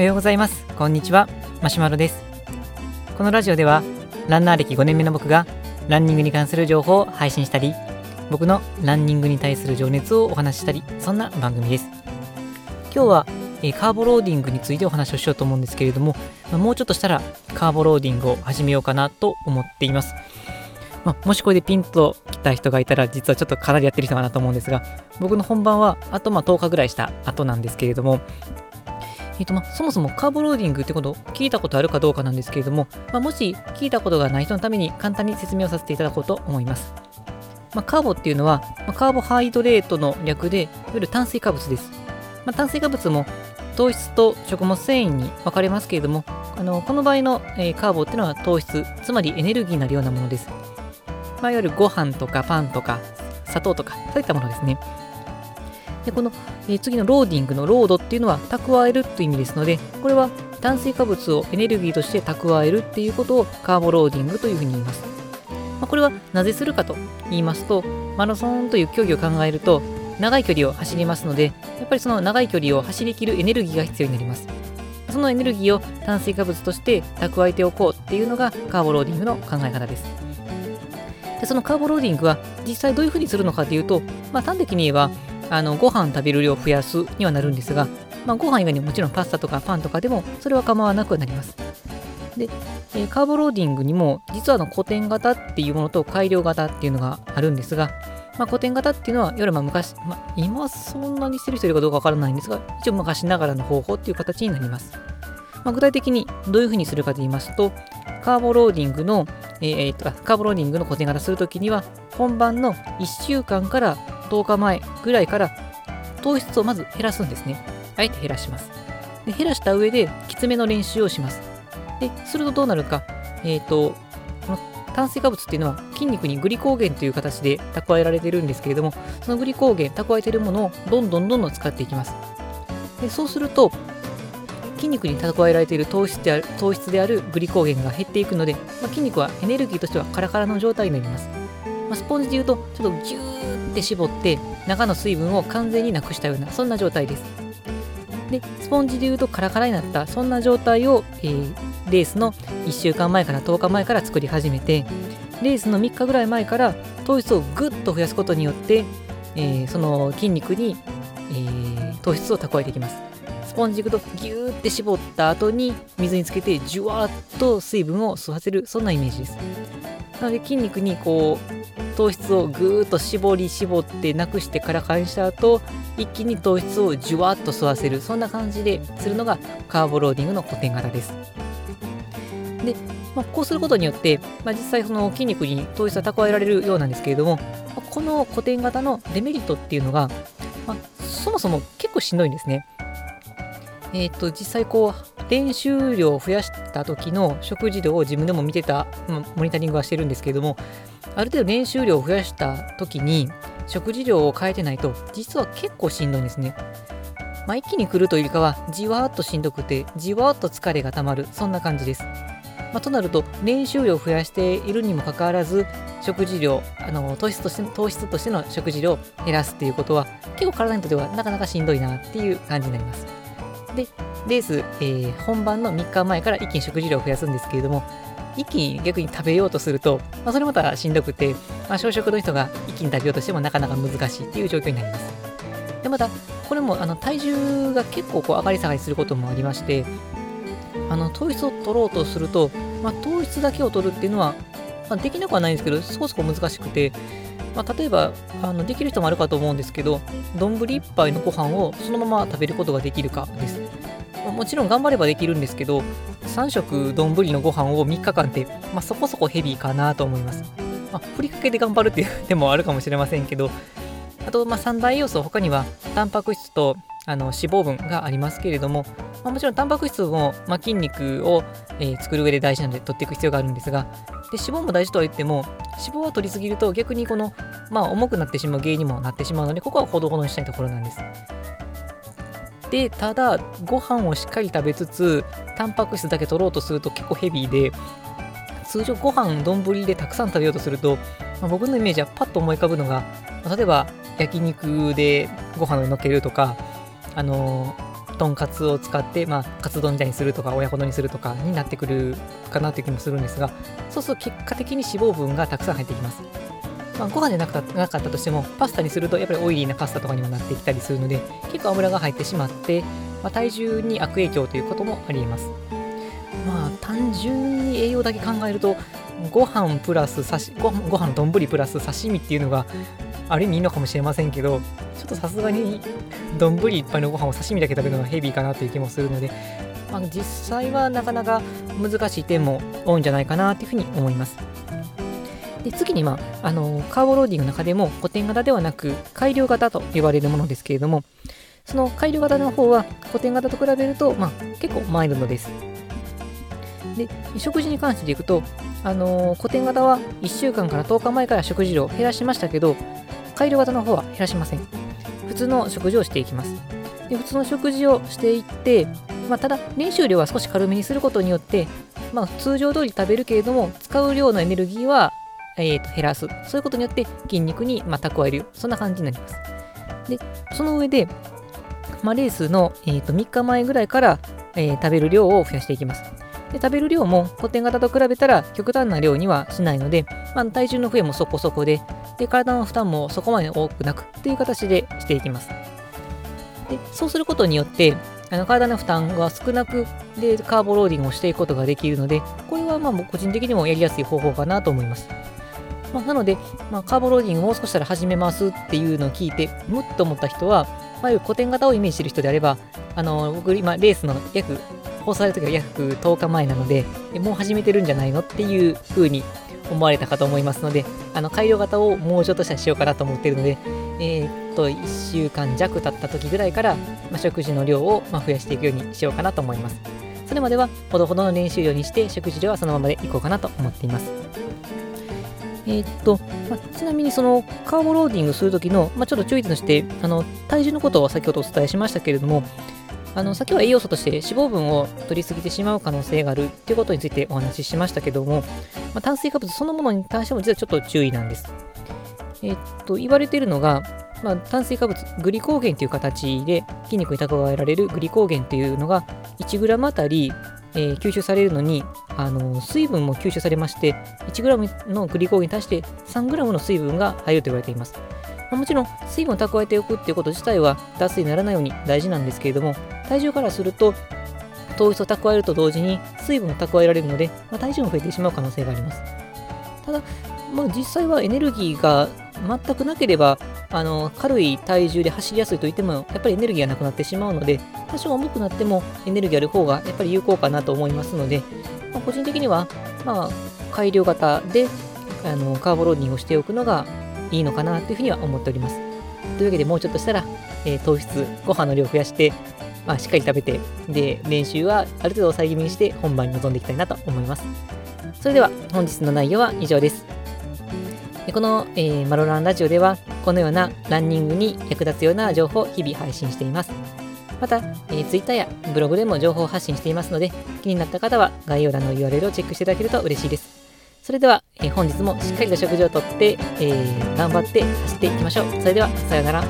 おはようございます。こんにちは。マシュマロです。このラジオではランナー歴5年目の僕がランニングに関する情報を配信したり僕のランニングに対する情熱をお話ししたりそんな番組です。今日はえカーボローディングについてお話をしようと思うんですけれども、まもうちょっとしたらカーボローディングを始めようかなと思っています。まあ、もしこれでピンと来た人がいたら実はちょっとかなりやってる人かなと思うんですが僕の本番はあとま10日ぐらいした後なんですけれどもえーとま、そもそもカーボローディングってこと聞いたことあるかどうかなんですけれども、まあ、もし聞いたことがない人のために簡単に説明をさせていただこうと思います。まあ、カーボっていうのは、まカーボハイドレートの略で、いわゆる炭水化物です。ま炭水化物も糖質と食物繊維に分かれますけれども、あのこの場合の、えー、カーボっていうのは糖質、つまりエネルギーになるようなものです。まあ、いわゆるご飯とかパンとか砂糖とか、そういったものですね。でこの、え、次のローディングのロードっていうのは蓄えるという意味ですので、これは炭水化物をエネルギーとして蓄えるっていうことをカーボローディングというふうに言います。まあ、これはなぜするかと言いますと、マラソンという競技を考えると、長い距離を走りますので、やっぱりその長い距離を走りきるエネルギーが必要になります。そのエネルギーを炭水化物として蓄えておこうっていうのがカーボローディングの考え方です。でそのカーボローディングは実際どういうふうにするのかというと、まあ、端的に言えばあのご飯食べる量を増やすにはなるんですが、まあ、ご飯以外にももちろんパスタとかパンとかでもそれは構わなくなります。で、え、カーボローディングにも実はの古典型っていうものと改良型っていうのがあるんですが、まあ、古典型っていうのは、夜ま昔、まあ、今そんなにしてる人いるかどうかわからないんですが、一応昔ながらの方法っていう形になります。まあ、具体的にどういうふうにするかと言いますと、カーボローディングの、えー、とカーボローディングの固定型するときには、本番の1週間から10日前ぐらいから糖質をまず減らすんですね。あえて減らします。で減らした上で、きつめの練習をします。で、するとどうなるか、えっ、ー、と、この炭水化物っていうのは筋肉にグリコーゲンという形で蓄えられてるんですけれども、そのグリコーゲン、蓄えているものをどんどんどんどん使っていきます。でそうすると、筋肉に蓄えられている糖質である糖質であるグリコーゲンが減っていくので、まあ、筋肉はエネルギーとしてはカラカラの状態になります。まあ、スポンジで言うと、ちょっとギューって絞って、中の水分を完全になくしたような、そんな状態です。で、スポンジで言うとカラカラになった、そんな状態を、えー、レースの1週間前から10日前から作り始めて、レースの3日ぐらい前から糖質をぐっと増やすことによって、えー、その筋肉に、えー、糖質を蓄えていきます。スポンジいくとギューって絞った後に水につけてジュワーッと水分を吸わせるそんなイメージです。なので筋肉にこう糖質をぐーっと絞り絞ってなくしてから返した後一気に糖質をジュワッと吸わせるそんな感じでするのがカーボローディングの古典型です。で、まあ、こうすることによって、まあ、実際その筋肉に糖質は蓄えられるようなんですけれども、この古典型のデメリットっていうのが、まあ、そもそも結構しんどいんですね。えっ、ー、と、実際こう、練習量を増やした時の食事量を自分でも見てた、まあ、モニタリングはしてるんですけれども、ある程度練習量を増やした時に食事量を変えてないと、実は結構しんどいんですね。まあ、一気に来るというよりかは、じわーっとしんどくて、じわーっと疲れがたまる、そんな感じです。まあ、となると練習量を増やしているにもかかわらず食事量あの糖質として糖質としての食事量を減らすっていうことは結構体にとってはなかなかしんどいなっていう感じになりますでレース、えー、本番の3日前から一気に食事量を増やすんですけれども一気に逆に食べようとすると、まあ、それまたしんどくて、まあ、小食の人が一気に食べようとしてもなかなか難しいっていう状況になりますでまたこれもあの体重が結構こう上がり下がりすることもありましてあの糖質を取ろうとすると、まあ、糖質だけを取るっていうのは、まあ、できなくはないんですけど、そこそこ難しくて、まあ、例えばあのできる人もあるかと思うんですけど、丼1杯のご飯をそのまま食べることができるかです。もちろん頑張ればできるんですけど、3食丼のご飯を3日間って、まあ、そこそこヘビーかなと思います。まあ、ふりかけで頑張るっていう手もあるかもしれませんけど、あと、まあ、3大要素、他には、タンパク質とあの脂肪分がありますけれども、まあ、もちろんタンパク質も、まあ、筋肉を、えー、作る上で大事なので取っていく必要があるんですがで脂肪も大事とは言っても脂肪は取りすぎると逆にこの、まあ、重くなってしまう原因にもなってしまうのでここはほどほどにしたいところなんですでただご飯をしっかり食べつつタンパク質だけ取ろうとすると結構ヘビーで通常ご飯丼でたくさん食べようとすると、まあ、僕のイメージはパッと思い浮かぶのが、例えば焼肉でご飯をのっけるとかあのとんかつを使って、まあ、カツ丼みたいにするとか親子丼にするとかになってくるかなという気もするんですがそうすると結果的に脂肪分がたくさん入ってきます。まあ、ご飯でなかったなかったとしてもパスタにするとやっぱりオイリーなパスタとかにもなってきたりするので結構油が入ってしまって、まあ、体重に悪影響ということもありえます。まあ単純に栄養だけ考えるとご飯プラス刺しごご飯の丼プラス刺身っていうのがある意味いいのかもしれませんけどちょっとさすがに丼いっぱいのご飯を刺身だけ食べるのはヘビーかなという気もするので、まあ、実際はなかなか難しい点も多いんじゃないかなというふうに思います。で次に、まあ、あのカーボローディングの中でも古典型ではなく改良型と呼ばれるものですけれどもその改良型の方は古典型と比べると、まあ、結構マイルドです。で食事に関していくと、あのー、古典型は1週間から10日前から食事量を減らしましたけど改良型の方は減らしません。普通の食事をしていきます。で普通の食事をしていって、まあ、ただ練習量は少し軽めにすることによって、まあ、通常通り食べるけれども使う量のエネルギーはえー、と減らす。そういうことによって筋肉に、ま蓄える。そんな感じになります。で、その上で、まあ、レースの、えー、と3日前ぐらいから、えー、食べる量を増やしていきます。で食べる量も古典型と比べたら極端な量にはしないので、まあ、体重の増えもそこそこでで、体の負担もそこまで多くなくという形でしていきます。でそうすることによって、あの体の負担が少なくでカーボローディングをしていくことができるので、これはまあ個人的にもやりやすい方法かなと思います。まあ、なので、まあ、カーボローディングもう少したら始めますっていうのを聞いて、むっと思った人は、まあ、古典型をイメージしてる人であれば、あの、僕今、レースの約、放送される時は約10日前なので、もう始めてるんじゃないのっていう風に思われたかと思いますので、あの、改良型をもうちょっとしたらしようかなと思ってるので、えー、っと、1週間弱経った時ぐらいから、まあ、食事の量を増やしていくようにしようかなと思います。それまでは、ほどほどの練習量にして、食事量はそのままでいこうかなと思っています。えー、っと、まあ、ちなみにそのカーボローディングするときの、まあ、ちょっと注意点として、あの体重のことは先ほどお伝えしましたけれども、あの先は栄養素として脂肪分を取りすぎてしまう可能性があるということについてお話ししましたけども、まあ、炭水化物そのものに関しても実はちょっと注意なんです。えー、っと、言われているのが、まあ、炭水化物、グリコーゲンという形で筋肉に蓄えられるグリコーゲンというのが 1g あたりえー、吸収されるのに、あの水分も吸収されまして、1g のグリコーゲンに対して 3g の水分が入ると言われています。まあ、もちろん、水分を蓄えておくっていうこと自体は脱水にならないように大事なんですけれども、体重からすると、糖質を蓄えると同時に水分を蓄えられるので、まあ、体重も増えてしまう可能性があります。ただ、まあ、実際はエネルギーが全くなければ、あの軽い体重で走りやすいといっても、やっぱりエネルギーがなくなってしまうので、多少重くなってもエネルギーある方がやっぱり有効かなと思いますので、まあ、個人的には、まあ、改良型であのカーボローディングをしておくのがいいのかなというふうには思っております。というわけでもうちょっとしたら、えー、糖質、ご飯の量を増やして、まあ、しっかり食べて、で、練習はある程度抑え気味にして本番に臨んでいきたいなと思います。それでは本日の内容は以上です。この、えー、マロランラジオではこのようなランニングに役立つような情報を日々配信しています。また、え、Twitter やブログでも情報を発信していますので気になった方は概要欄の URL をチェックしていただけると嬉しいです。それでは、え、本日もしっかりと食事をとって、えー、頑張って走っていきましょう。それでは、さようなら。